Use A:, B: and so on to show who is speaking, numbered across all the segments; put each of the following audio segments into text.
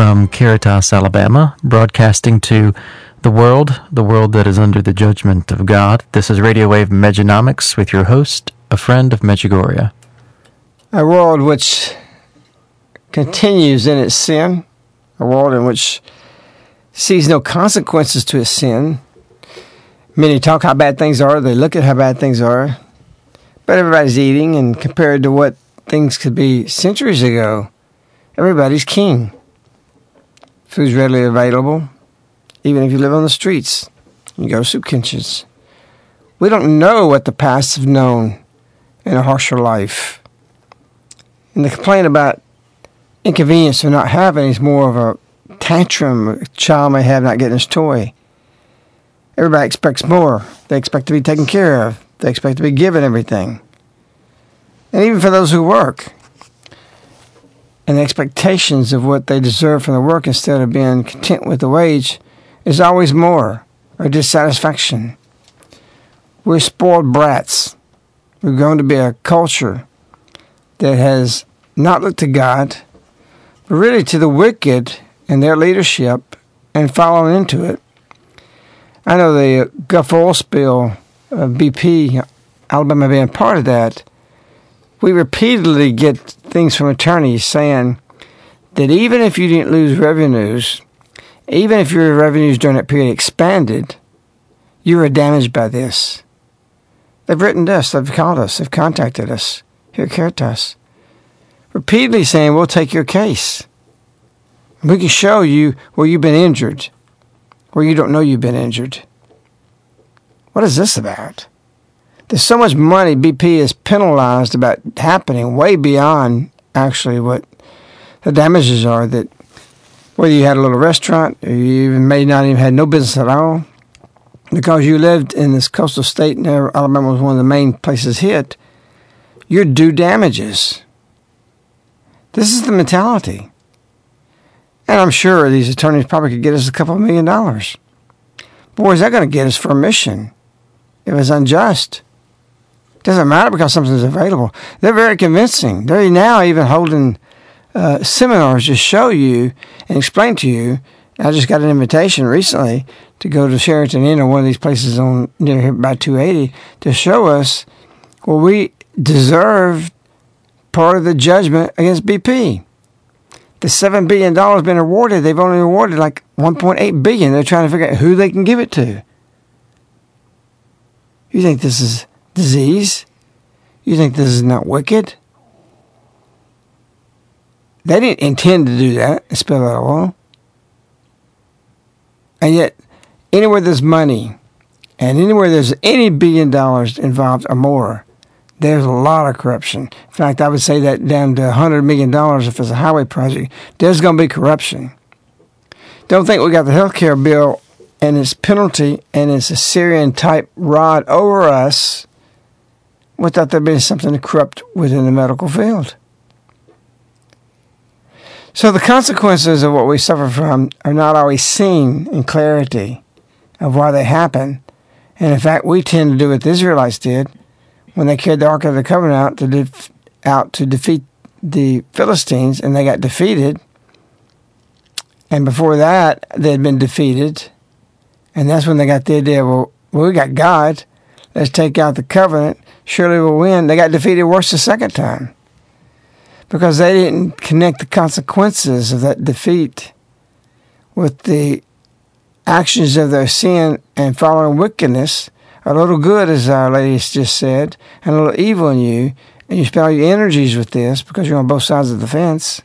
A: From Caritas, Alabama, broadcasting to the world, the world that is under the judgment of God. This is Radio Wave Mejanomics with your host, a friend of Medjugorje.
B: A world which continues in its sin, a world in which sees no consequences to its sin. Many talk how bad things are, they look at how bad things are, but everybody's eating, and compared to what things could be centuries ago, everybody's king. Food's readily available, even if you live on the streets. You go to soup kitchens. We don't know what the past have known in a harsher life. And the complaint about inconvenience of not having is more of a tantrum a child may have not getting his toy. Everybody expects more. They expect to be taken care of. They expect to be given everything. And even for those who work, and expectations of what they deserve from the work instead of being content with the wage is always more or dissatisfaction. We're spoiled brats. We're going to be a culture that has not looked to God, but really to the wicked and their leadership and following into it. I know the Gulf oil spill, uh, BP, Alabama being part of that, we repeatedly get things from attorneys saying that even if you didn't lose revenues, even if your revenues during that period expanded, you were damaged by this. They've written to us, they've called us, they've contacted us here at Caritas, repeatedly saying, We'll take your case. We can show you where you've been injured, where you don't know you've been injured. What is this about? There's so much money BP is penalized about happening way beyond actually what the damages are that whether you had a little restaurant or you even may not even had no business at all. Because you lived in this coastal state and Alabama was one of the main places hit you're due damages. This is the mentality. And I'm sure these attorneys probably could get us a couple million dollars. Boy, is that going to get us for a mission. If it's unjust? Doesn't matter because something's available. They're very convincing. They're now even holding uh, seminars to show you and explain to you. I just got an invitation recently to go to Sheraton Inn or one of these places on near here by 280 to show us well we deserve part of the judgment against BP. The seven billion dollars been awarded. They've only awarded like 1.8 billion. They're trying to figure out who they can give it to. You think this is disease? You think this is not wicked? They didn't intend to do that and spill that oil. And yet, anywhere there's money and anywhere there's any billion dollars involved or more, there's a lot of corruption. In fact, I would say that down to $100 million if it's a highway project, there's going to be corruption. Don't think we got the health care bill and its penalty and its Assyrian type rod over us without there being something corrupt within the medical field. So the consequences of what we suffer from are not always seen in clarity of why they happen. And in fact, we tend to do what the Israelites did when they carried the Ark of the Covenant out to, def- out to defeat the Philistines and they got defeated. And before that, they had been defeated. And that's when they got the idea well, well we got God. Let's take out the covenant surely will win. They got defeated worse the second time because they didn't connect the consequences of that defeat with the actions of their sin and following wickedness. A little good, as Our Lady just said, and a little evil in you, and you spend all your energies with this because you're on both sides of the fence.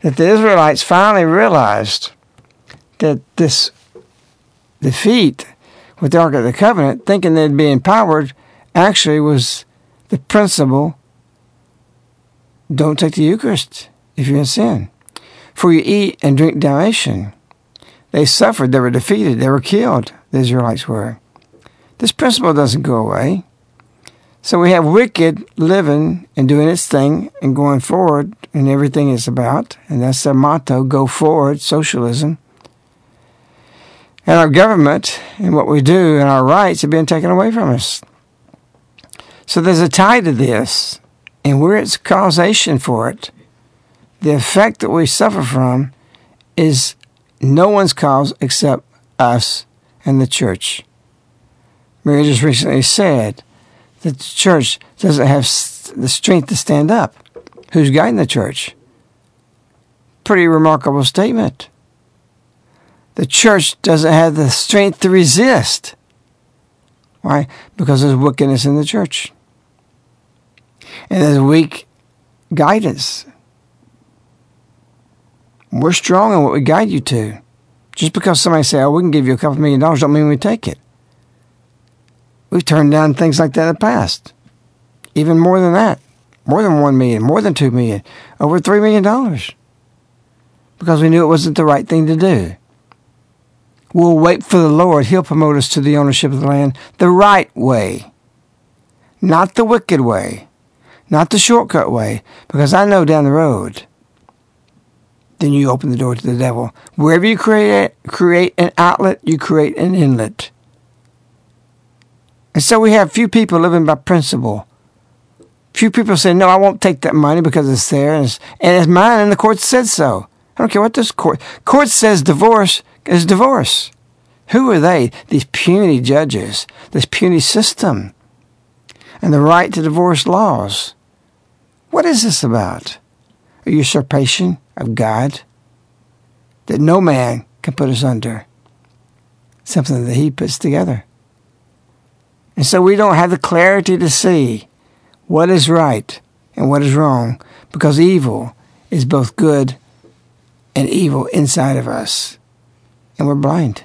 B: That the Israelites finally realized that this defeat with the Ark of the Covenant, thinking they'd be empowered, actually was the principle don't take the Eucharist if you're in sin. For you eat and drink damnation. They suffered, they were defeated, they were killed, the Israelites were. This principle doesn't go away. So we have wicked living and doing its thing and going forward and everything is about, and that's their motto, go forward, socialism. And our government and what we do and our rights are being taken away from us. So there's a tie to this, and where it's causation for it, the effect that we suffer from is no one's cause except us and the church. Mary just recently said that the church doesn't have the strength to stand up. Who's guiding the church? Pretty remarkable statement. The church doesn't have the strength to resist. Why? Because there's wickedness in the church and there's weak guidance. We're strong in what we guide you to. Just because somebody say, "Oh, we can give you a couple million dollars," don't mean we take it. We've turned down things like that in the past, even more than that, more than one million, more than two million, over three million dollars, because we knew it wasn't the right thing to do. We'll wait for the Lord; He'll promote us to the ownership of the land the right way, not the wicked way not the shortcut way, because I know down the road, then you open the door to the devil. Wherever you create create an outlet, you create an inlet. And so we have few people living by principle. Few people say, "No, I won't take that money because it's there and it's, and it's mine," and the court said so. I don't care what this court court says. Divorce is divorce. Who are they? These puny judges, this puny system, and the right to divorce laws. What is this about? A usurpation of God that no man can put us under. Something that He puts together. And so we don't have the clarity to see what is right and what is wrong because evil is both good and evil inside of us. And we're blind.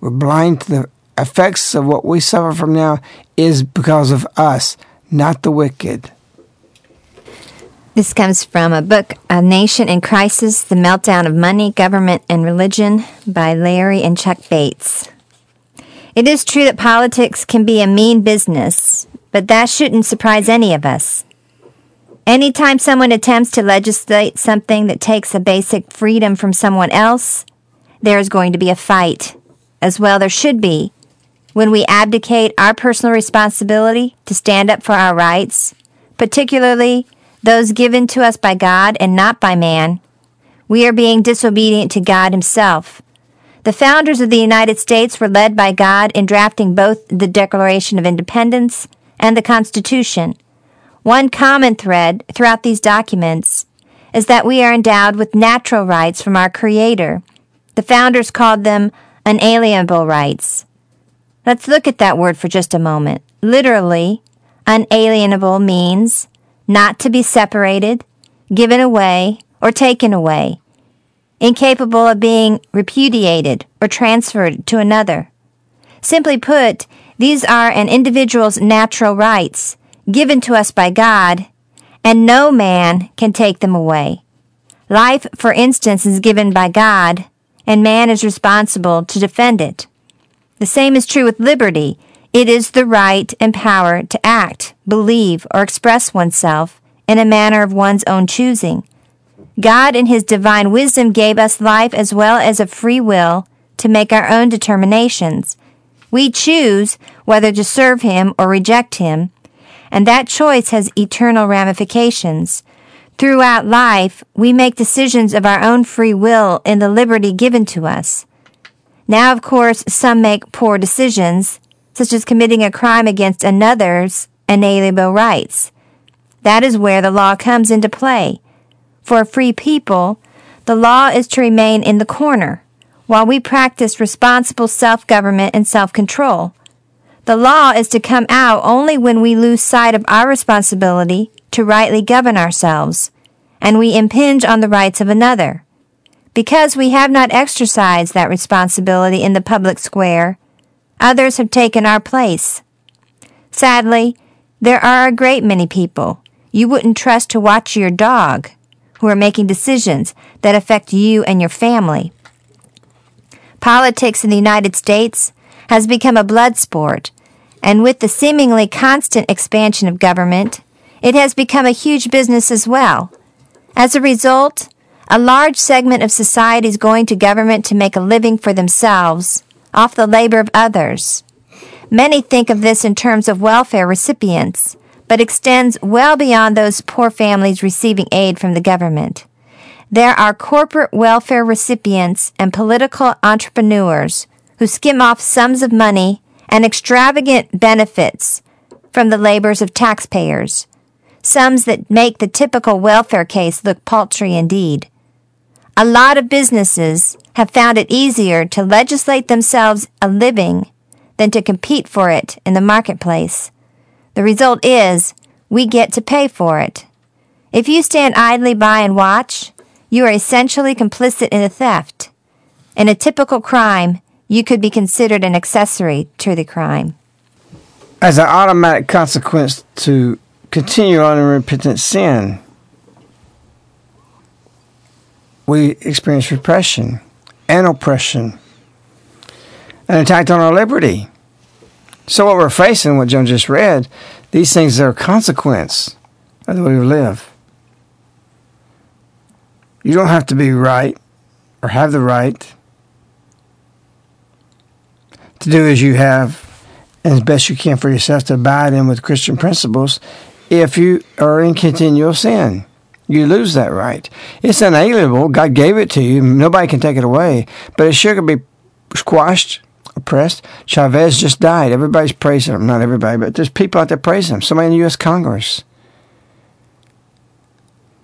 B: We're blind to the effects of what we suffer from now is because of us, not the wicked.
C: This comes from a book, A Nation in Crisis The Meltdown of Money, Government, and Religion by Larry and Chuck Bates. It is true that politics can be a mean business, but that shouldn't surprise any of us. Anytime someone attempts to legislate something that takes a basic freedom from someone else, there is going to be a fight. as well there should be, when we abdicate our personal responsibility to stand up for our rights, particularly those given to us by God and not by man, we are being disobedient to God Himself. The founders of the United States were led by God in drafting both the Declaration of Independence and the Constitution. One common thread throughout these documents is that we are endowed with natural rights from our Creator. The founders called them unalienable rights. Let's look at that word for just a moment. Literally, unalienable means not to be separated, given away, or taken away, incapable of being repudiated or transferred to another. Simply put, these are an individual's natural rights given to us by God, and no man can take them away. Life, for instance, is given by God, and man is responsible to defend it. The same is true with liberty. It is the right and power to act, believe, or express oneself in a manner of one's own choosing. God, in His divine wisdom, gave us life as well as a free will to make our own determinations. We choose whether to serve Him or reject Him, and that choice has eternal ramifications. Throughout life, we make decisions of our own free will in the liberty given to us. Now, of course, some make poor decisions, such as committing a crime against another's inalienable rights. That is where the law comes into play. For a free people, the law is to remain in the corner while we practice responsible self government and self control. The law is to come out only when we lose sight of our responsibility to rightly govern ourselves, and we impinge on the rights of another. Because we have not exercised that responsibility in the public square, others have taken our place. Sadly, there are a great many people you wouldn't trust to watch your dog who are making decisions that affect you and your family. Politics in the United States has become a blood sport and with the seemingly constant expansion of government, it has become a huge business as well. As a result, a large segment of society is going to government to make a living for themselves off the labor of others. Many think of this in terms of welfare recipients, but extends well beyond those poor families receiving aid from the government. There are corporate welfare recipients and political entrepreneurs who skim off sums of money and extravagant benefits from the labors of taxpayers, sums that make the typical welfare case look paltry indeed. A lot of businesses have found it easier to legislate themselves a living than to compete for it in the marketplace. The result is we get to pay for it. If you stand idly by and watch, you are essentially complicit in the theft. In a typical crime, you could be considered an accessory to the crime.
B: As an automatic consequence to continue on in repentant sin, we experience repression and oppression, an attack on our liberty. So, what we're facing, what John just read, these things are a consequence of the way we live. You don't have to be right or have the right to do as you have and as best you can for yourself to abide in with Christian principles if you are in continual sin. You lose that right. It's unalienable. God gave it to you. Nobody can take it away. But it sure can be squashed, oppressed. Chavez just died. Everybody's praising him. Not everybody, but there's people out there praising him. Somebody in the U.S. Congress.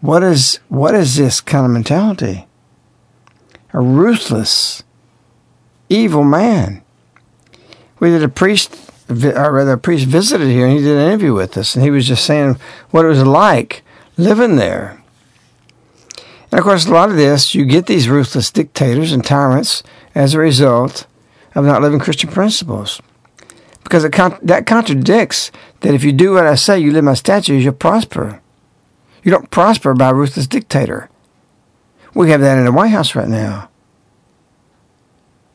B: What is what is this kind of mentality? A ruthless, evil man we did a priest, or rather, a priest visited here and he did an interview with us, and he was just saying what it was like living there. And of course, a lot of this, you get these ruthless dictators and tyrants as a result of not living Christian principles. Because con- that contradicts that if you do what I say, you live my statutes, you'll prosper. You don't prosper by a ruthless dictator. We have that in the White House right now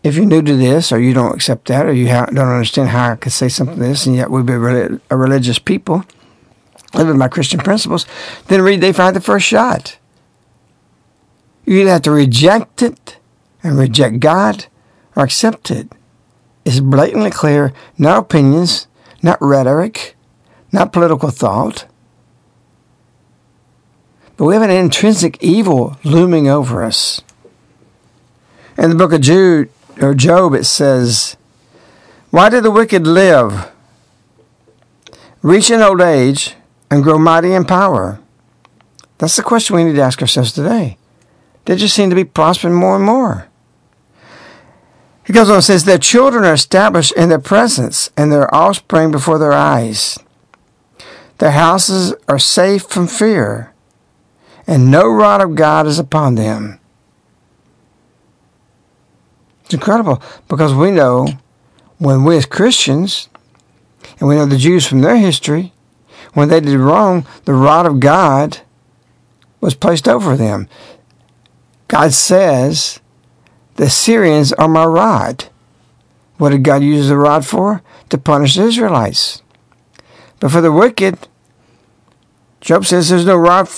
B: if you're new to this or you don't accept that or you don't understand how I could say something like this and yet we be a religious people living by Christian principles, then read They Fired the First Shot. You either have to reject it and reject God or accept it. it is blatantly clear, not opinions, not rhetoric, not political thought. But we have an intrinsic evil looming over us. In the book of Jude or Job, it says, Why do the wicked live, reach in old age, and grow mighty in power? That's the question we need to ask ourselves today. They just seem to be prospering more and more. He goes on and says, Their children are established in their presence, and their offspring before their eyes. Their houses are safe from fear, and no rod of God is upon them. It's incredible because we know when we as Christians, and we know the Jews from their history, when they did wrong, the rod of God was placed over them. God says, The Assyrians are my rod. What did God use the rod for? To punish the Israelites. But for the wicked, Job says there's no rod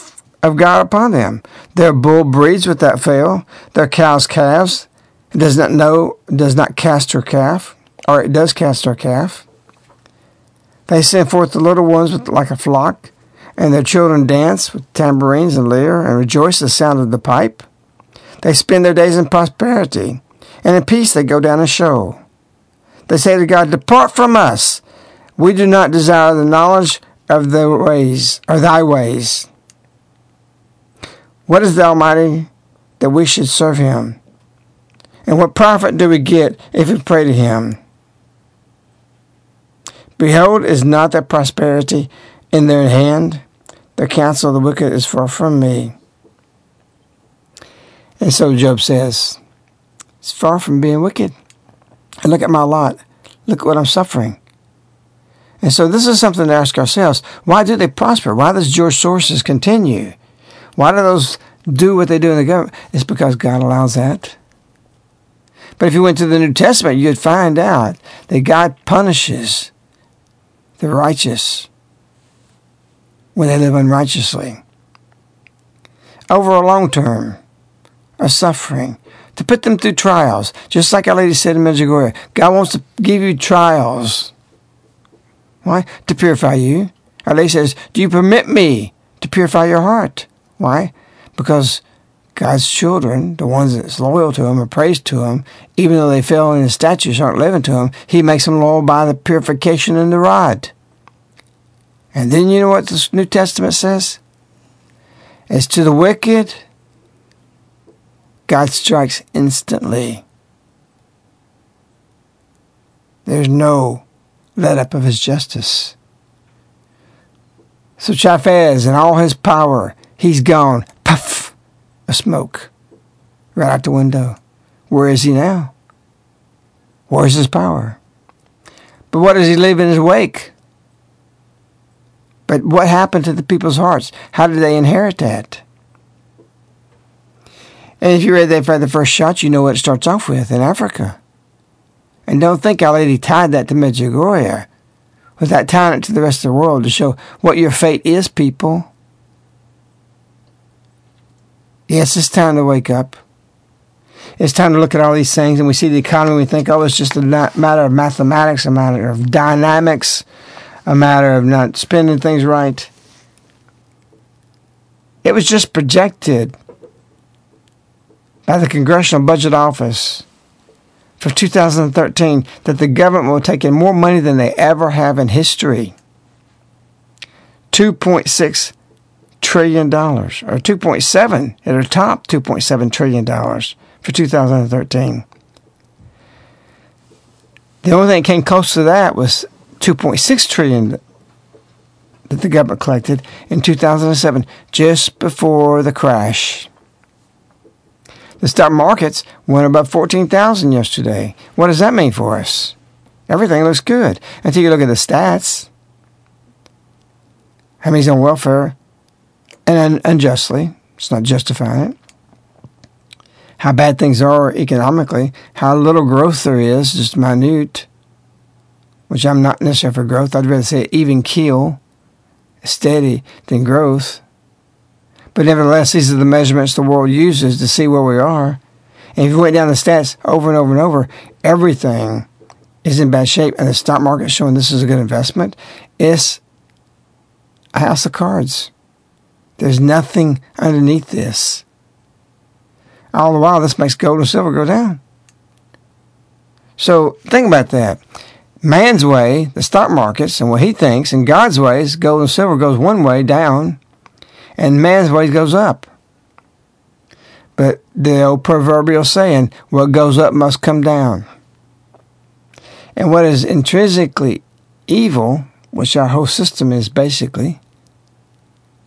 B: of God upon them. Their bull breeds without fail. Their cows calves. Does not know, does not cast her calf, or it does cast her calf. They send forth the little ones with, like a flock, and their children dance with tambourines and lyre, and rejoice at the sound of the pipe. They spend their days in prosperity, and in peace they go down a show. They say to God, Depart from us. We do not desire the knowledge of the ways, or thy ways. What is the Almighty that we should serve him? And what profit do we get if we pray to him? Behold, is not their prosperity in their hand? The counsel of the wicked is far from me. And so Job says, It's far from being wicked. And look at my lot. Look at what I'm suffering. And so this is something to ask ourselves. Why do they prosper? Why does George Soros continue? Why do those do what they do in the government? It's because God allows that. But if you went to the New Testament, you'd find out that God punishes the righteous when they live unrighteously. Over a long term, are suffering, to put them through trials. Just like our lady said in Medjugorje, God wants to give you trials. Why? To purify you. Our lady says, Do you permit me to purify your heart? Why? Because God's children, the ones that's loyal to Him or praise to Him, even though they fail in His statutes, aren't living to Him, He makes them loyal by the purification and the rod. And then you know what the New Testament says? As to the wicked, God strikes instantly. There's no let up of his justice. So Chavez and all his power, he's gone. Puff! Smoke. Right out the window. Where is he now? Where's his power? But what does he leave in his wake? But what happened to the people's hearts? How did they inherit that? And if you read They Fired the First Shot, you know what it starts off with in Africa. And don't think Our Lady tied that to Medjugorje without tying it to the rest of the world to show what your fate is, people. Yes, it's time to wake up. It's time to look at all these things and we see the economy, we think, oh, it's just a matter of mathematics, a matter of dynamics, a matter of not spending things right. It was just projected by the Congressional Budget Office for 2013 that the government will take in more money than they ever have in history. $2.6 trillion, dollars or 2.7 at a top, $2.7 trillion for 2013. The only thing that came close to that was 2.6 trillion that the government collected in 2007, just before the crash. The stock markets went above 14,000 yesterday. What does that mean for us? Everything looks good until you look at the stats. How many's on welfare? And unjustly. It's not justifying it. How bad things are economically. How little growth there is, just minute. Which I'm not necessarily for growth. I'd rather say even keel, steady, than growth. But nevertheless, these are the measurements the world uses to see where we are. And if you went down the stats over and over and over, everything is in bad shape and the stock market showing this is a good investment, it's a house of cards. There's nothing underneath this. All the while, this makes gold and silver go down. So think about that. Man's way, the stock markets, and what he thinks, and God's ways, gold and silver goes one way down, and man's ways goes up. But the old proverbial saying, what goes up must come down. And what is intrinsically evil, which our whole system is basically,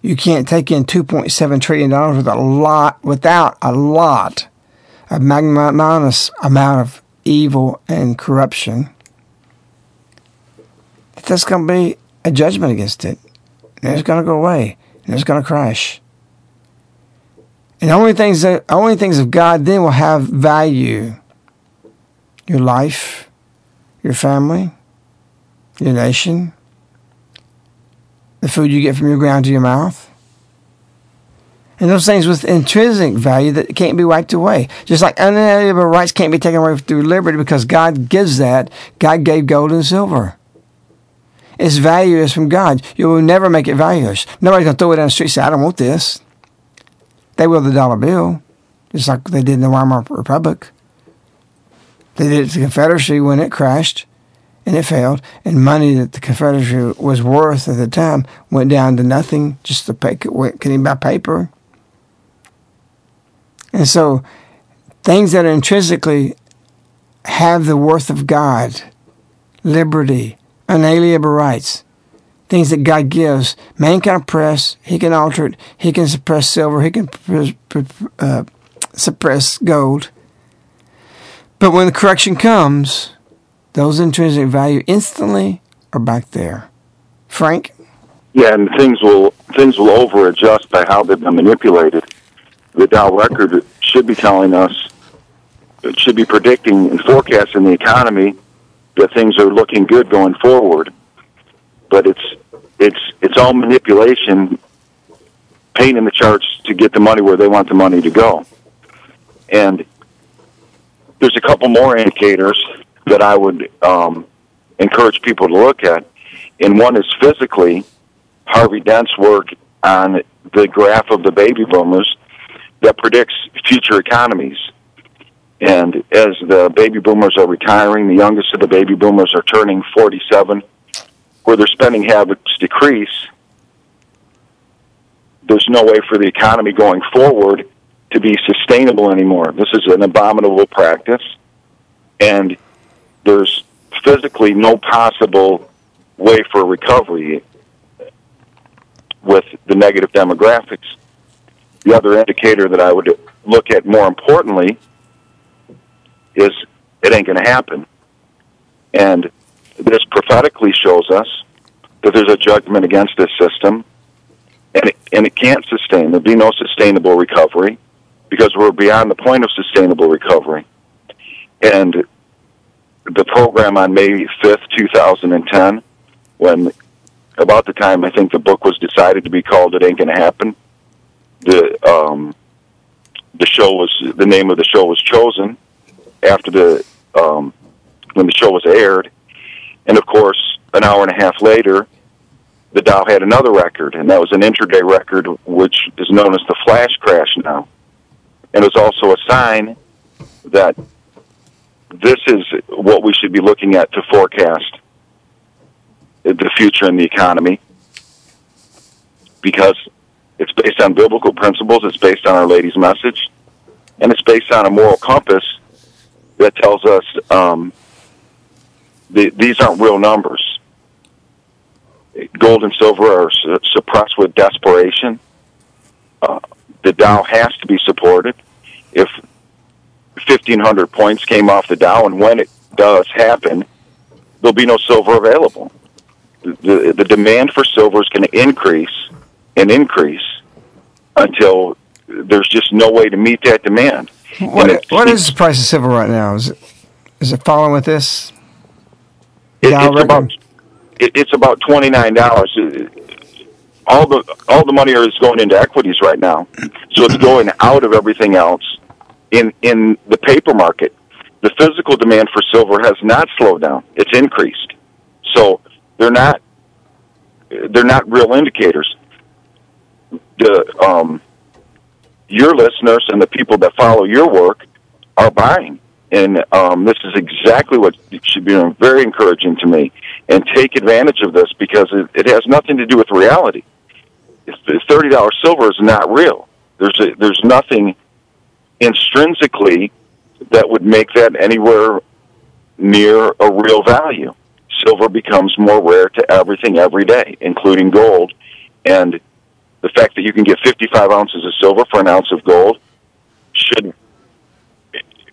B: you can't take in $2.7 trillion with a lot, without a lot of magnanimous amount of evil and corruption. There's going to be a judgment against it. And it's going to go away. And it's going to crash. And only things that only things of God then will have value. Your life, your family, your nation, the food you get from your ground to your mouth. And those things with intrinsic value that can't be wiped away. Just like unalienable rights can't be taken away through liberty because God gives that. God gave gold and silver. Its value is from God. You will never make it valueless. Nobody's going to throw it down the street and say, I don't want this. They will the dollar bill, just like they did in the Weimar Republic. They did it to the Confederacy when it crashed and it failed, and money that the Confederacy was worth at the time went down to nothing, just to pay, can buy paper. And so, things that are intrinsically have the worth of God, liberty, unalienable rights, things that God gives, man can oppress, he can alter it, he can suppress silver, he can uh, suppress gold. But when the correction comes, those intrinsic value instantly are back there. Frank?
D: Yeah, and things will things will over adjust by how they've been manipulated. The Dow record should be telling us it should be predicting and forecasting the economy that things are looking good going forward. But it's it's it's all manipulation, painting the charts to get the money where they want the money to go. And there's a couple more indicators that I would um, encourage people to look at. And one is physically Harry Dent's work on the graph of the baby boomers that predicts future economies. And as the baby boomers are retiring, the youngest of the baby boomers are turning 47, where their spending habits decrease. There's no way for the economy going forward to be sustainable anymore. This is an abominable practice. And there's physically no possible way for recovery with the negative demographics. The other indicator that I would look at more importantly is it ain't going to happen. And this prophetically shows us that there's a judgment against this system and it, and it can't sustain. There'll be no sustainable recovery because we're beyond the point of sustainable recovery. And the program on May 5th, 2010, when about the time I think the book was decided to be called "It Ain't Gonna Happen," the um, the show was the name of the show was chosen after the um, when the show was aired, and of course, an hour and a half later, the Dow had another record, and that was an intraday record, which is known as the flash crash now, and it was also a sign that this is what we should be looking at to forecast the future in the economy because it's based on biblical principles, it's based on Our Lady's message, and it's based on a moral compass that tells us um, the, these aren't real numbers. Gold and silver are su- suppressed with desperation. Uh, the Dow has to be supported. If 1,500 points came off the Dow, and when it does happen, there'll be no silver available. The, the demand for silver is going to increase and increase until there's just no way to meet that demand.
B: What, what is the price of silver right now? Is it is it following with this?
D: It, it's about it, it's about twenty nine dollars. All the all the money is going into equities right now, so it's going out of everything else in in the paper market. the physical demand for silver has not slowed down; it's increased. So they're not they're not real indicators. The um, your listeners and the people that follow your work are buying, and um, this is exactly what should be very encouraging to me. And take advantage of this because it, it has nothing to do with reality. Thirty dollars silver is not real. There's a, there's nothing intrinsically that would make that anywhere near a real value. Silver becomes more rare to everything every day, including gold. And the fact that you can get 55 ounces of silver for an ounce of gold should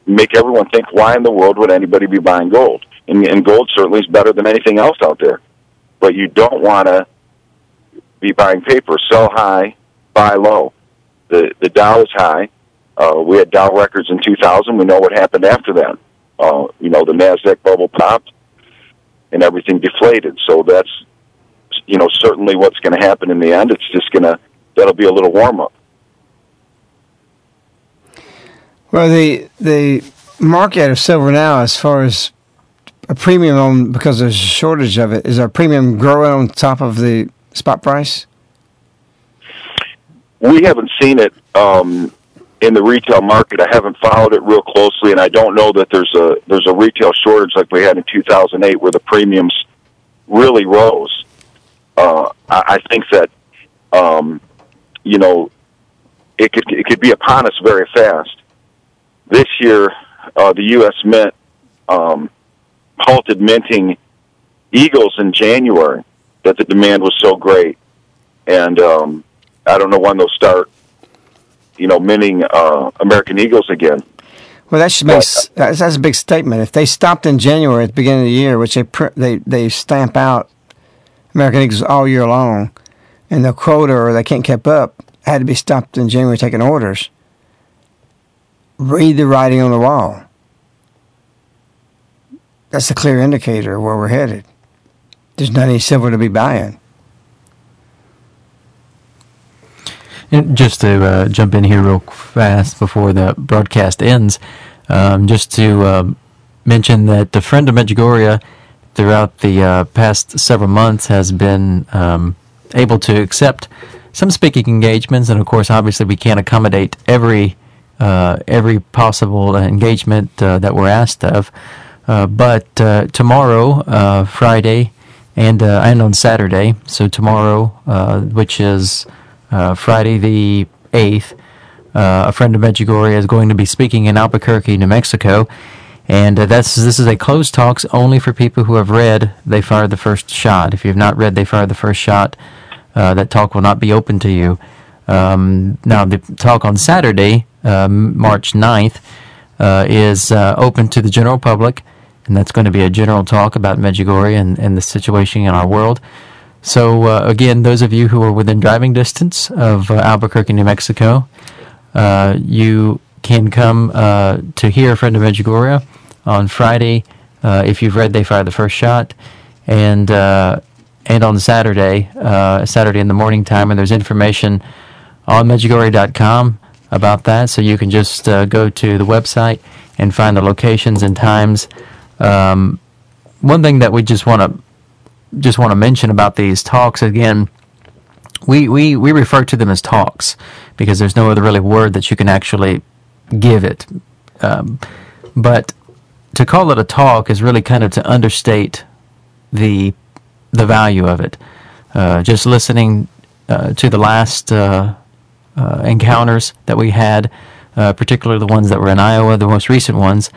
D: make everyone think, why in the world would anybody be buying gold? And, and gold certainly is better than anything else out there. But you don't want to be buying paper. Sell high, buy low. The, the Dow is high uh, we had Dow records in 2000. We know what happened after that. Uh, you know, the Nasdaq bubble popped and everything deflated. So that's, you know, certainly what's going to happen in the end. It's just going to that'll be a little warm up.
B: Well, the the market of silver now, as far as a premium on because there's a shortage of it, is our premium growing on top of the spot price?
D: We haven't seen it um, in the retail market. I haven't followed it real closely, and I don't know that there's a there's a retail shortage like we had in 2008, where the premiums really rose. Uh, I, I think that um, you know it could it could be upon us very fast. This year, uh, the U.S. Mint um, halted minting eagles in January that the demand was so great, and um, I don't know when they'll start you know, minting uh, American Eagles again.
B: Well, that should make but, that's, that's a big statement. If they stopped in January at the beginning of the year, which they they they stamp out American Eagles all year long, and the quota or they can't keep up had to be stopped in January taking orders. Read the writing on the wall. That's a clear indicator of where we're headed. There's not any silver to be buying.
A: Just to uh, jump in here real fast before the broadcast ends, um, just to uh, mention that the friend of Medjugorje throughout the uh, past several months has been um, able to accept some speaking engagements, and of course, obviously, we can't accommodate every uh, every possible engagement uh, that we're asked of. Uh, but tomorrow, Friday, and and on Saturday, so tomorrow, which is uh, Friday the 8th, uh, a friend of Medjugorje is going to be speaking in Albuquerque, New Mexico. And uh, that's this is a closed talks only for people who have read They Fired the First Shot. If you have not read They Fired the First Shot, uh, that talk will not be open to you. Um, now, the talk on Saturday, um, March 9th, uh, is uh, open to the general public, and that's going to be a general talk about Medjugorje and, and the situation in our world. So, uh, again, those of you who are within driving distance of uh, Albuquerque, New Mexico, uh, you can come uh, to hear friend of Medjugorje on Friday uh, if you've read They Fired the First Shot, and uh, and on Saturday, Saturday in the morning time, and there's information on Medjugorje.com about that, so you can just go to the website and find the locations and times. Um, one thing that we just want to just want to mention about these talks again. We, we, we refer to them as talks because there's no other really word that you can actually give it. Um, but to call it a talk is really kind of to understate the the value of it. Uh, just listening uh, to the last uh, uh encounters that we had, uh, particularly the ones that were in Iowa, the most recent ones,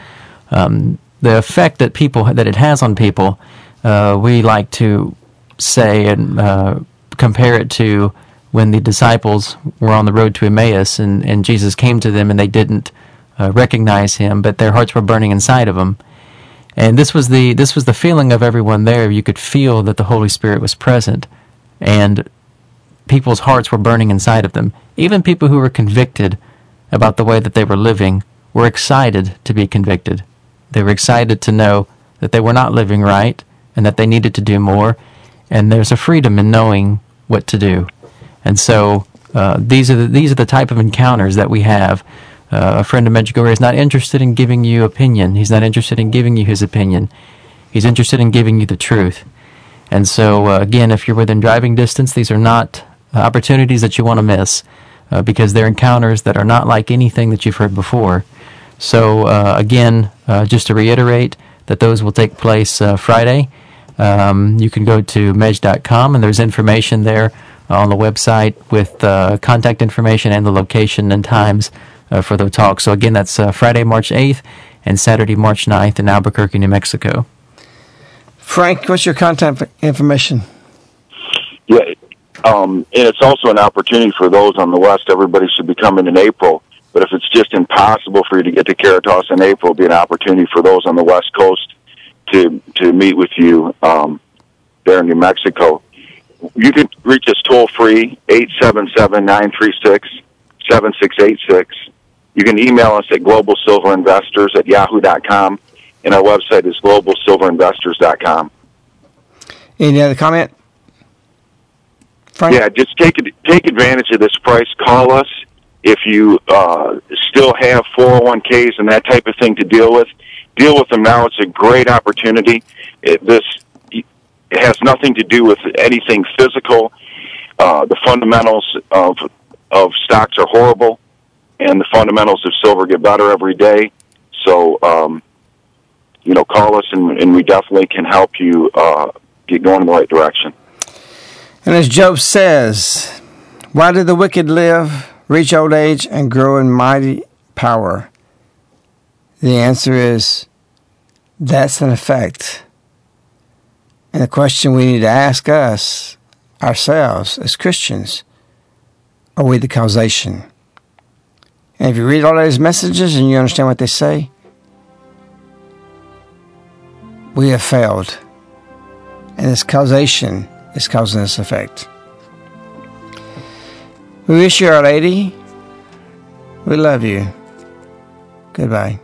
A: um, the effect that people that it has on people uh, we like to say and uh, compare it to when the disciples were on the road to Emmaus and, and Jesus came to them and they didn't uh, recognize him, but their hearts were burning inside of them. And this was the this was the feeling of everyone there. You could feel that the Holy Spirit was present, and people's hearts were burning inside of them. Even people who were convicted about the way that they were living were excited to be convicted. They were excited to know that they were not living right and that they needed to do more. And there's a freedom in knowing what to do. And so uh, these are the, these are the type of encounters that we have Uh, a friend of Medjugorje is not interested in giving you opinion. He's not interested in giving you his opinion. He's interested in giving you the truth. And so, uh, again, if you're within driving distance, these are not uh, opportunities that you want to miss uh, because they're encounters that are not like anything that you've heard before. So, uh, again, just to reiterate that those will take place Friday. Um, you can go to mej.com and there's information there on the website with contact information and the location and times for the talk. So, again, that's Friday, March 8th and Saturday, March 9th in Albuquerque, New Mexico.
B: Frank, what's your contact information?
D: Yeah, um, and it's also an opportunity for those on the west. Everybody should be coming in April. But if it's just impossible for you to get to Caritas in April, it'll be an opportunity for those on the west coast to to meet with you um, there in New Mexico. You can reach us toll free eight seven seven nine three six seven six eight six. You can email us at globalsilverinvestors at yahoo.com, and our website is globalsilverinvestors.com.
B: Any other comment?
D: Frank? Yeah, just take take advantage of this price. Call us if you uh, still have 401ks and that type of thing to deal with. Deal with them now. It's a great opportunity. It, this it has nothing to do with anything physical. Uh, the fundamentals of of stocks are horrible, and the fundamentals of silver get better every day. So, um, you know, call us, and, and we definitely can help you uh, get going in the right direction.
B: And as Job says, why do the wicked live, reach old age, and grow in mighty power? The answer is that's an effect. And the question we need to ask us, ourselves as Christians, are we the causation? And if you read all those messages and you understand what they say, we have failed. And this causation is causing this effect. We wish you Our Lady. We love you. Goodbye.